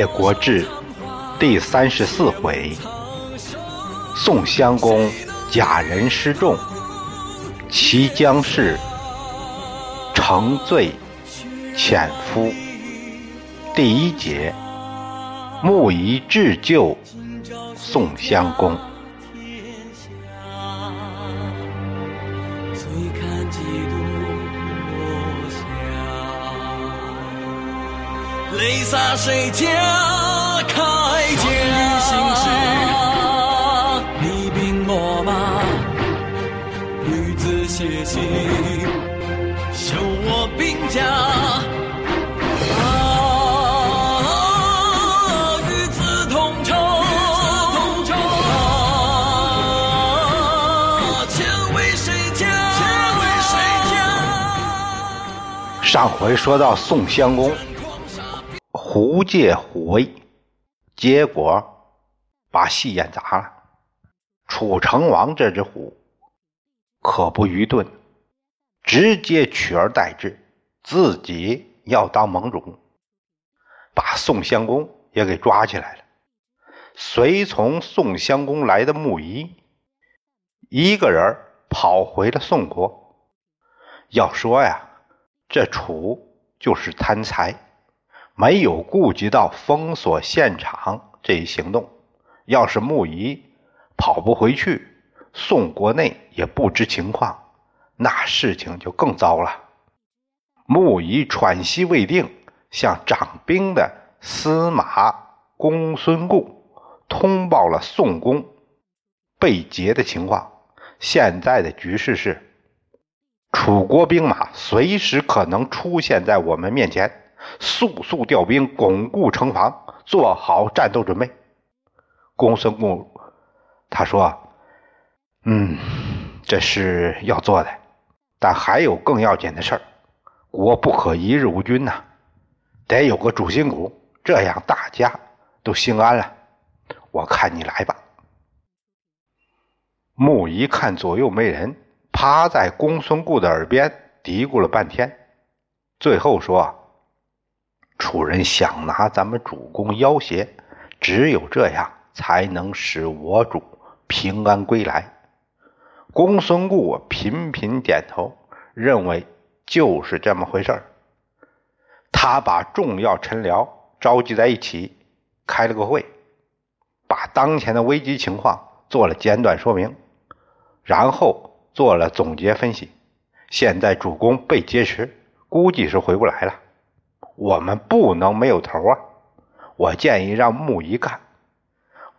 列国志第三十四回：宋襄公假人失众，齐姜氏成罪潜夫。第一节：木仪至救宋襄公。洒谁家铠甲？厉兵我马，女子写信，修我兵家。啊，与子同仇，啊，千为谁家？千为谁家？上回说到宋襄公。狐借虎威，结果把戏演砸了。楚成王这只虎可不愚钝，直接取而代之，自己要当盟主，把宋襄公也给抓起来了。随从宋襄公来的穆仪，一个人跑回了宋国。要说呀，这楚就是贪财。没有顾及到封锁现场这一行动，要是穆仪跑不回去，宋国内也不知情况，那事情就更糟了。穆仪喘息未定，向掌兵的司马公孙固通报了宋公被劫的情况。现在的局势是，楚国兵马随时可能出现在我们面前。速速调兵，巩固城防，做好战斗准备。公孙固他说：“嗯，这是要做的，但还有更要紧的事儿。国不可一日无君呐，得有个主心骨，这样大家都心安了。我看你来吧。”木一看左右没人，趴在公孙固的耳边嘀咕了半天，最后说。楚人想拿咱们主公要挟，只有这样才能使我主平安归来。公孙固频频点头，认为就是这么回事他把重要臣僚召集在一起，开了个会，把当前的危机情况做了简短说明，然后做了总结分析。现在主公被劫持，估计是回不来了。我们不能没有头啊！我建议让穆仪干。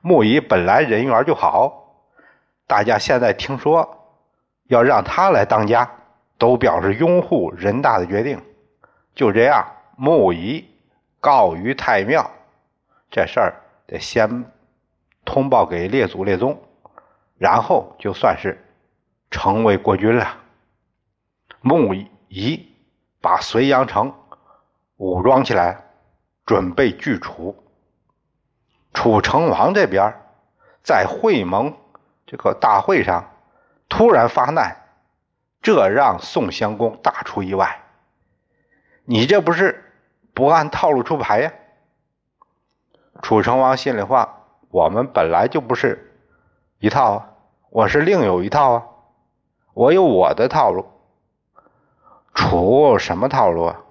穆仪本来人缘就好，大家现在听说要让他来当家，都表示拥护人大的决定。就这样，穆仪告于太庙，这事儿得先通报给列祖列宗，然后就算是成为国君了。穆仪把隋阳城。武装起来，准备拒楚。楚成王这边在会盟这个大会上突然发难，这让宋襄公大出意外。你这不是不按套路出牌呀？楚成王心里话：我们本来就不是一套啊，我是另有一套啊，我有我的套路。楚什么套路啊？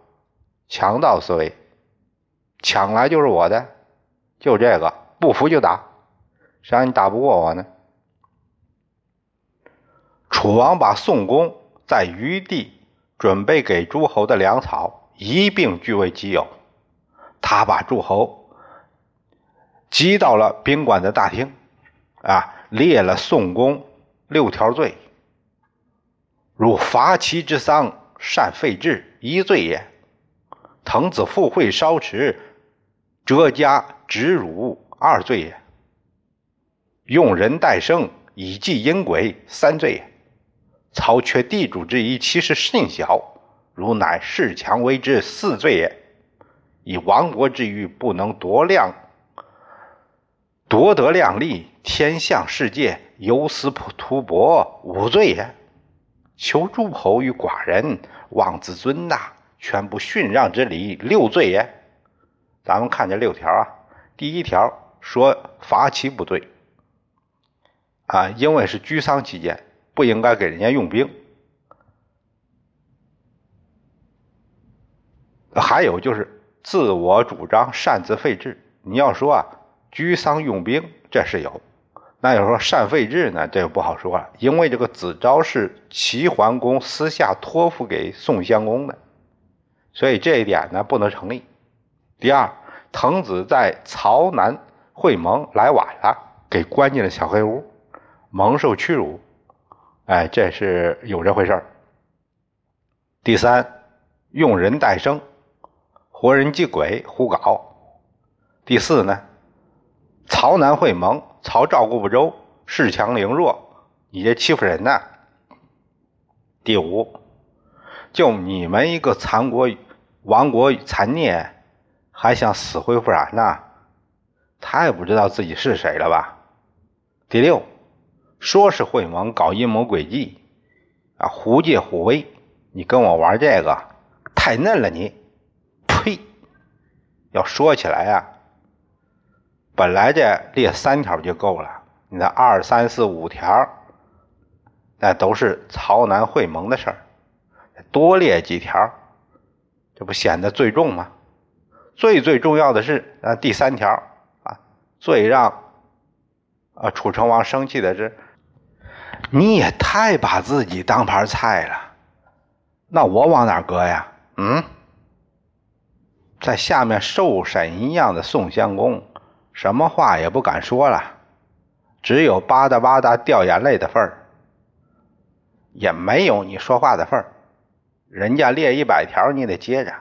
强盗思维，抢来就是我的，就这个，不服就打，谁让你打不过我呢？楚王把宋公在余地准备给诸侯的粮草一并据为己有，他把诸侯集到了宾馆的大厅，啊，列了宋公六条罪，如伐齐之丧，擅废制，一罪也。滕子赴会烧池，折家直辱二罪也；用人代生以祭阴鬼三罪也。曹缺地主之谊，其实甚小，如乃恃强为之四罪也；以亡国之欲，不能夺量夺得量力，天象世界，有死图博五罪也。求诸侯与寡人，妄自尊大。全部逊让之礼，六罪也。咱们看这六条啊，第一条说伐齐不对啊，因为是居丧期间，不应该给人家用兵。还有就是自我主张擅自废制。你要说啊，居丧用兵，这是有。那要说擅废制呢，这就不好说了，因为这个子昭是齐桓公私下托付给宋襄公的，所以这一点呢不能成立。第二，滕子在曹南会盟来晚了，给关进了小黑屋，蒙受屈辱，哎，这是有这回事儿。第三，用人代生，活人祭鬼，胡搞。第四呢，曹南会盟。曹照顾不周，恃强凌弱，你这欺负人呢？第五，就你们一个残国亡国残孽，还想死灰复燃呢？太不知道自己是谁了吧？第六，说是会盟搞阴谋诡计，啊，狐借虎威，你跟我玩这个，太嫩了你！呸！要说起来啊。本来这列三条就够了，你的二三四五条，那都是曹南会盟的事儿，多列几条，这不显得最重吗？最最重要的是啊，第三条啊，最让啊楚成王生气的是，你也太把自己当盘菜了，那我往哪搁呀？嗯，在下面受审一样的宋襄公。什么话也不敢说了，只有吧嗒吧嗒掉眼泪的份儿，也没有你说话的份儿。人家列一百条，你得接着。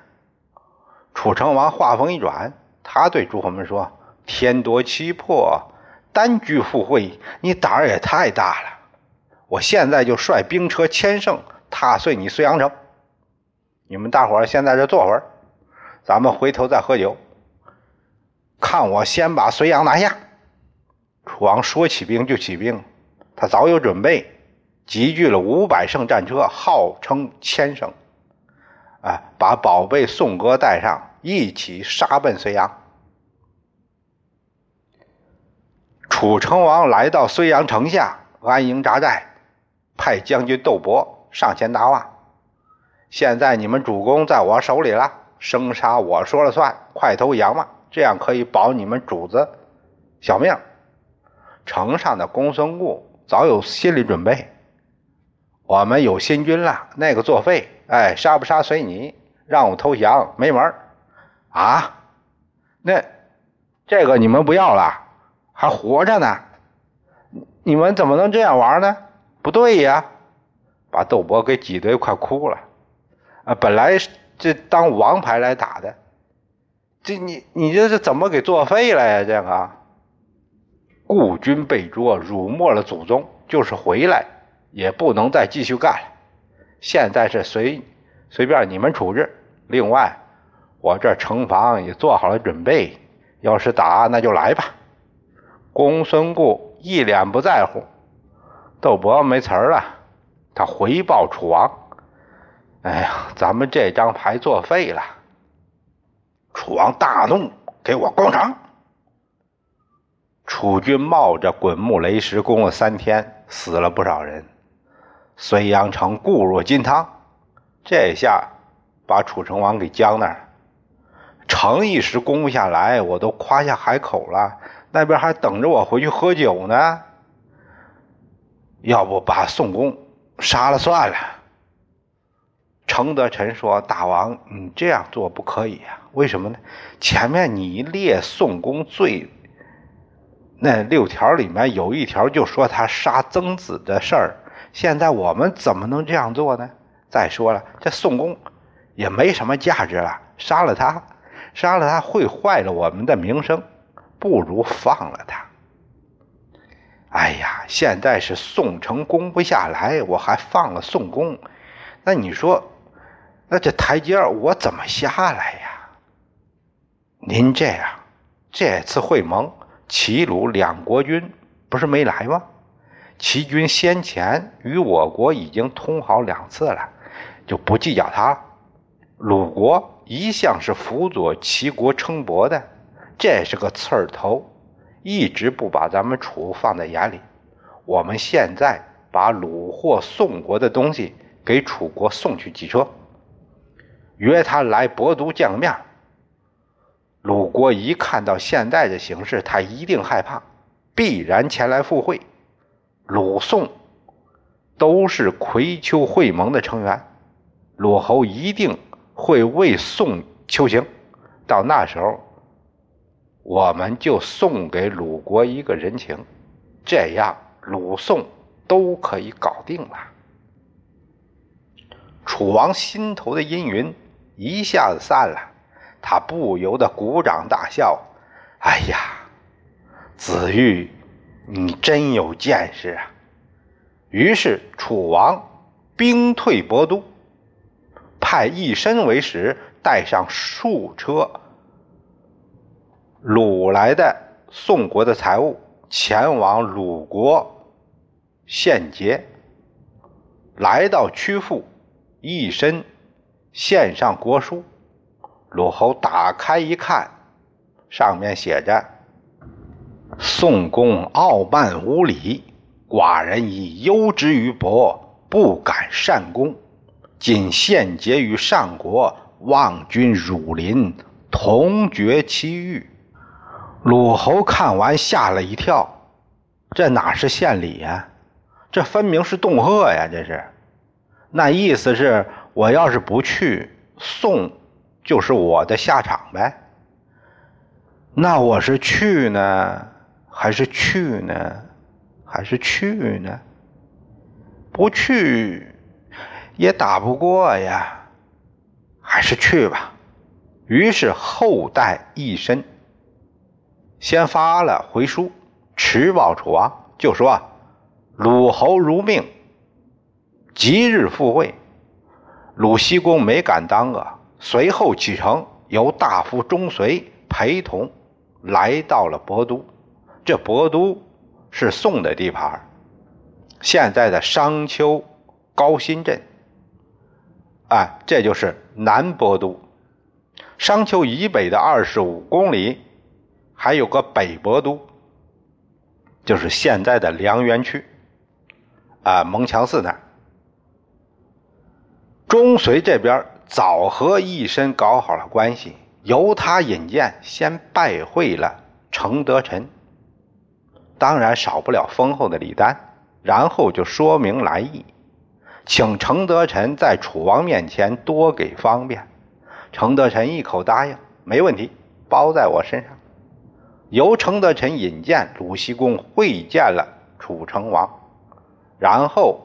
楚成王话锋一转，他对诸侯们说：“天夺其魄，单据赴会，你胆儿也太大了！我现在就率兵车千乘，踏碎你睢阳城。你们大伙儿先在这坐会儿，咱们回头再喝酒。”看我先把睢阳拿下！楚王说起兵就起兵，他早有准备，集聚了五百乘战车，号称千乘，啊，把宝贝宋哥带上，一起杀奔睢阳。楚成王来到睢阳城下，安营扎寨，派将军窦伯上前答话：“现在你们主公在我手里了，生杀我说了算，快投降吧！”这样可以保你们主子小命。城上的公孙固早有心理准备，我们有新军了，那个作废，哎，杀不杀随你，让我投降没门啊！那这个你们不要了，还活着呢，你们怎么能这样玩呢？不对呀，把窦伯给挤得快哭了。啊，本来这当王牌来打的。这你你这是怎么给作废了呀？这个故军被捉，辱没了祖宗，就是回来也不能再继续干了。现在是随随便你们处置。另外，我这城防也做好了准备，要是打那就来吧。公孙固一脸不在乎，窦伯没词儿了，他回报楚王：“哎呀，咱们这张牌作废了。”楚王大怒，给我攻城！楚军冒着滚木雷石攻了三天，死了不少人。睢阳城固若金汤，这下把楚成王给僵那儿。城一时攻不下来，我都夸下海口了，那边还等着我回去喝酒呢。要不把宋公杀了算了。程德臣说：“大王，你这样做不可以啊？为什么呢？前面你列宋公罪，那六条里面有一条就说他杀曾子的事儿。现在我们怎么能这样做呢？再说了，这宋公也没什么价值了，杀了他，杀了他会坏了我们的名声，不如放了他。哎呀，现在是宋城攻不下来，我还放了宋公，那你说？”那这台阶我怎么下来呀？您这样，这次会盟，齐鲁两国军不是没来吗？齐军先前与我国已经通好两次了，就不计较他了。鲁国一向是辅佐齐国称伯的，这是个刺儿头，一直不把咱们楚放在眼里。我们现在把鲁或宋国的东西给楚国送去几车，约他来博都见面。鲁国一看到现在的形势，他一定害怕，必然前来赴会。鲁宋都是葵丘会盟的成员，鲁侯一定会为宋求情。到那时候，我们就送给鲁国一个人情，这样鲁宋都可以搞定了。楚王心头的阴云一下子散了。他不由得鼓掌大笑：“哎呀，子玉，你真有见识啊！”于是楚王兵退博都，派一身为使，带上数车掳来的宋国的财物，前往鲁国献捷。来到曲阜，一身献上国书。鲁侯打开一看，上面写着：“宋公傲慢无礼，寡人以忧之于伯，不敢善攻。今献捷于上国，望君汝临，同绝其欲。”鲁侯看完吓了一跳，这哪是献礼呀？这分明是恫吓呀！这是，那意思是我要是不去，宋。就是我的下场呗。那我是去呢，还是去呢，还是去呢？不去也打不过呀，还是去吧。于是后代一身，先发了回书，持报楚王，就说鲁侯如命，即日赴会。鲁僖公没敢当啊。随后启程，由大夫钟随陪同，来到了博都。这博都是宋的地盘，现在的商丘高新镇。啊，这就是南博都。商丘以北的二十五公里，还有个北博都，就是现在的梁园区。啊，蒙强寺那儿。钟随这边。早和义申搞好了关系，由他引荐，先拜会了程德臣，当然少不了丰厚的礼单，然后就说明来意，请程德臣在楚王面前多给方便。程德臣一口答应，没问题，包在我身上。由程德臣引荐鲁僖公会见了楚成王，然后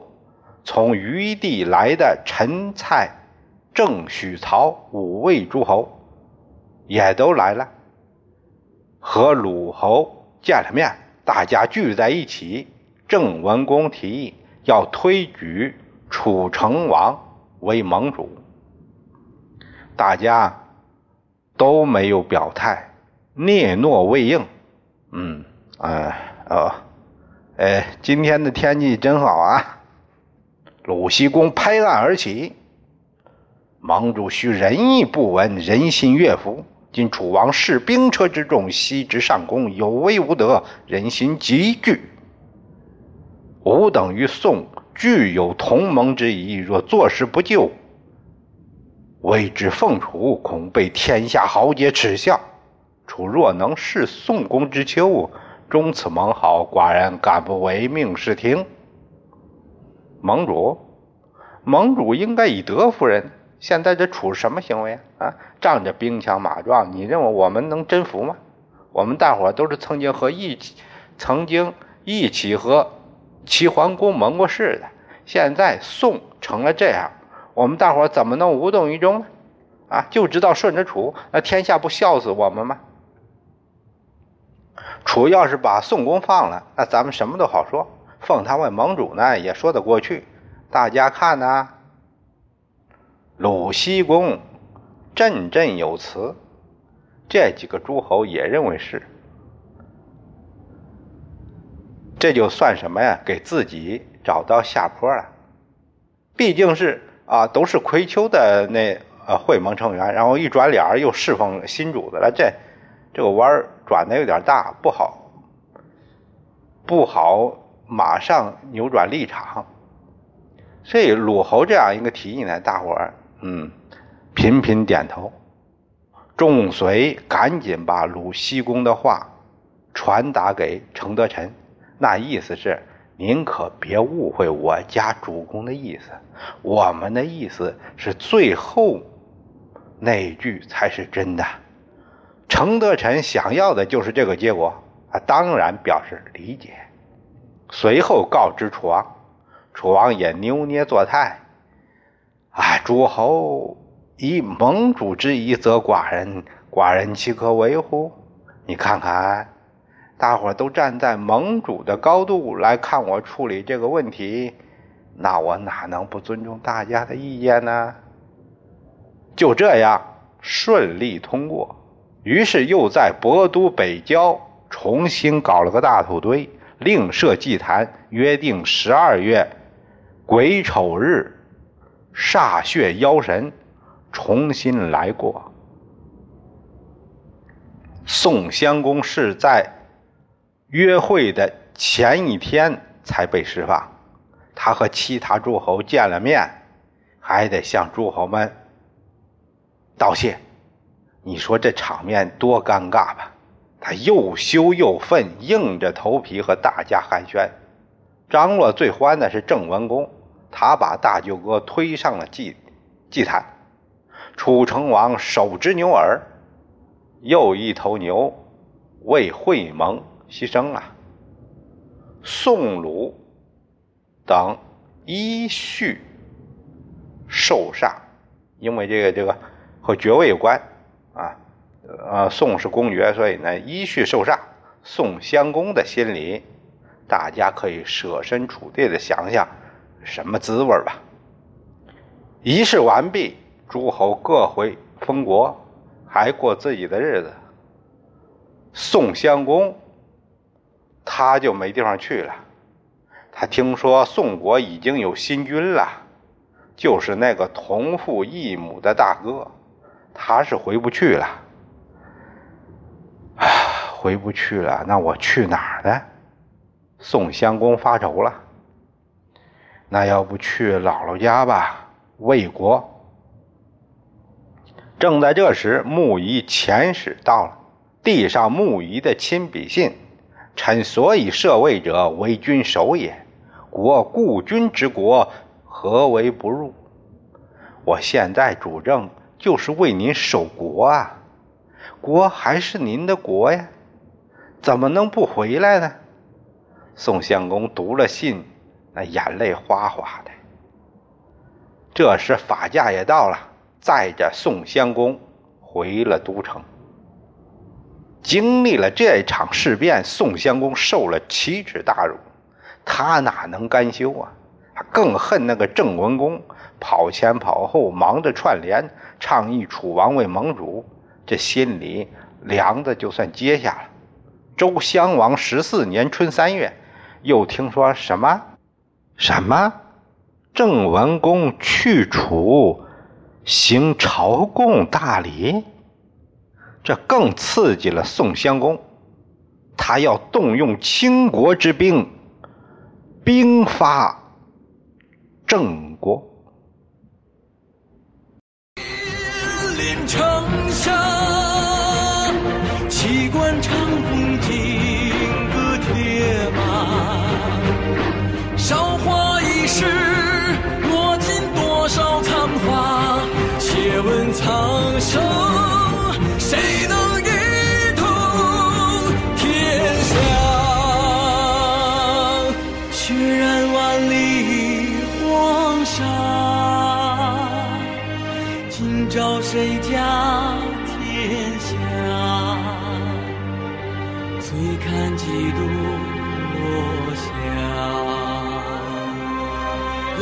从余地来的陈蔡。郑、许、曹五位诸侯也都来了，和鲁侯见了面，大家聚在一起。郑文公提议要推举楚成王为盟主，大家都没有表态，聂诺未应。嗯，啊，哦，哎，今天的天气真好啊！鲁僖公拍案而起。盟主需仁义不闻，人心悦服。今楚王视兵车之众，西至上攻，有威无德，人心极惧。吾等与宋具有同盟之谊，若坐视不救，为之奉楚，恐被天下豪杰耻笑。楚若能弑宋公之秋，终此盟好，寡人敢不唯命是听？盟主，盟主应该以德服人。现在这楚什么行为啊？啊，仗着兵强马壮，你认为我们能征服吗？我们大伙都是曾经和一起，曾经一起和齐桓公盟过誓的。现在宋成了这样，我们大伙怎么能无动于衷呢？啊，就知道顺着楚，那天下不笑死我们吗？楚要是把宋公放了，那咱们什么都好说，奉他为盟主呢，也说得过去。大家看呢？鲁僖公振振有词，这几个诸侯也认为是，这就算什么呀？给自己找到下坡了。毕竟是啊，都是葵丘的那呃会盟成员，然后一转脸又侍奉新主子了，这这个弯转的有点大，不好不好马上扭转立场。所以鲁侯这样一个提议呢，大伙儿嗯频频点头。众随赶紧把鲁西公的话传达给程德臣，那意思是。您可别误会我家主公的意思，我们的意思是最后那句才是真的。程德臣想要的就是这个结果，他当然表示理解。随后告知楚王，楚王也扭捏作态：“啊，诸侯以盟主之谊，则寡人，寡人岂可为乎？你看看。”大伙都站在盟主的高度来看我处理这个问题，那我哪能不尊重大家的意见呢？就这样顺利通过，于是又在博都北郊重新搞了个大土堆，另设祭坛，约定十二月癸丑日歃血妖神重新来过。宋襄公是在。约会的前一天才被释放，他和其他诸侯见了面，还得向诸侯们道谢。你说这场面多尴尬吧？他又羞又愤，硬着头皮和大家寒暄。张罗最欢的是郑文公，他把大舅哥推上了祭祭坛。楚成王手执牛耳，又一头牛为会盟。牺牲了，宋鲁等依序受煞，因为这个这个和爵位有关啊。呃，宋是公爵，所以呢依序受煞。宋襄公的心里，大家可以设身处地的想想什么滋味吧。仪式完毕，诸侯各回封国，还过自己的日子。宋襄公。他就没地方去了。他听说宋国已经有新君了，就是那个同父异母的大哥，他是回不去了。啊，回不去了，那我去哪儿呢？宋襄公发愁了。那要不去姥姥家吧，魏国。正在这时，穆仪遣使到了，递上穆仪的亲笔信。臣所以设魏者，为君守也。国故君之国，何为不入？我现在主政，就是为您守国啊！国还是您的国呀，怎么能不回来呢？宋襄公读了信，那眼泪哗哗的。这时法驾也到了，载着宋襄公回了都城。经历了这场事变，宋襄公受了奇耻大辱，他哪能甘休啊？他更恨那个郑文公，跑前跑后，忙着串联，倡议楚王为盟主，这心里凉的就算结下了。周襄王十四年春三月，又听说什么？什么？郑文公去楚，行朝贡大礼？这更刺激了宋襄公，他要动用倾国之兵，兵发郑国。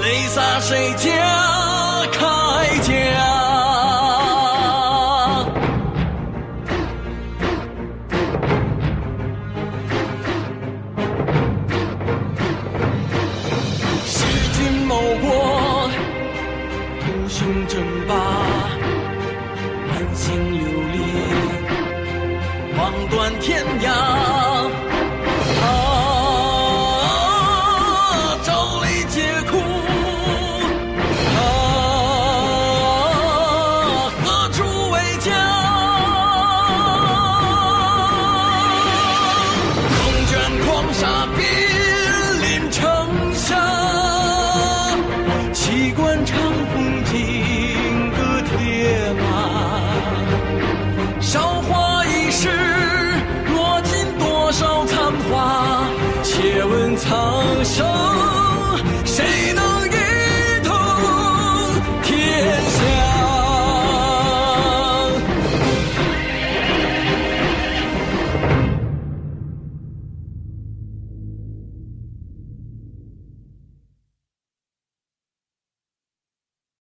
泪洒谁家铠甲？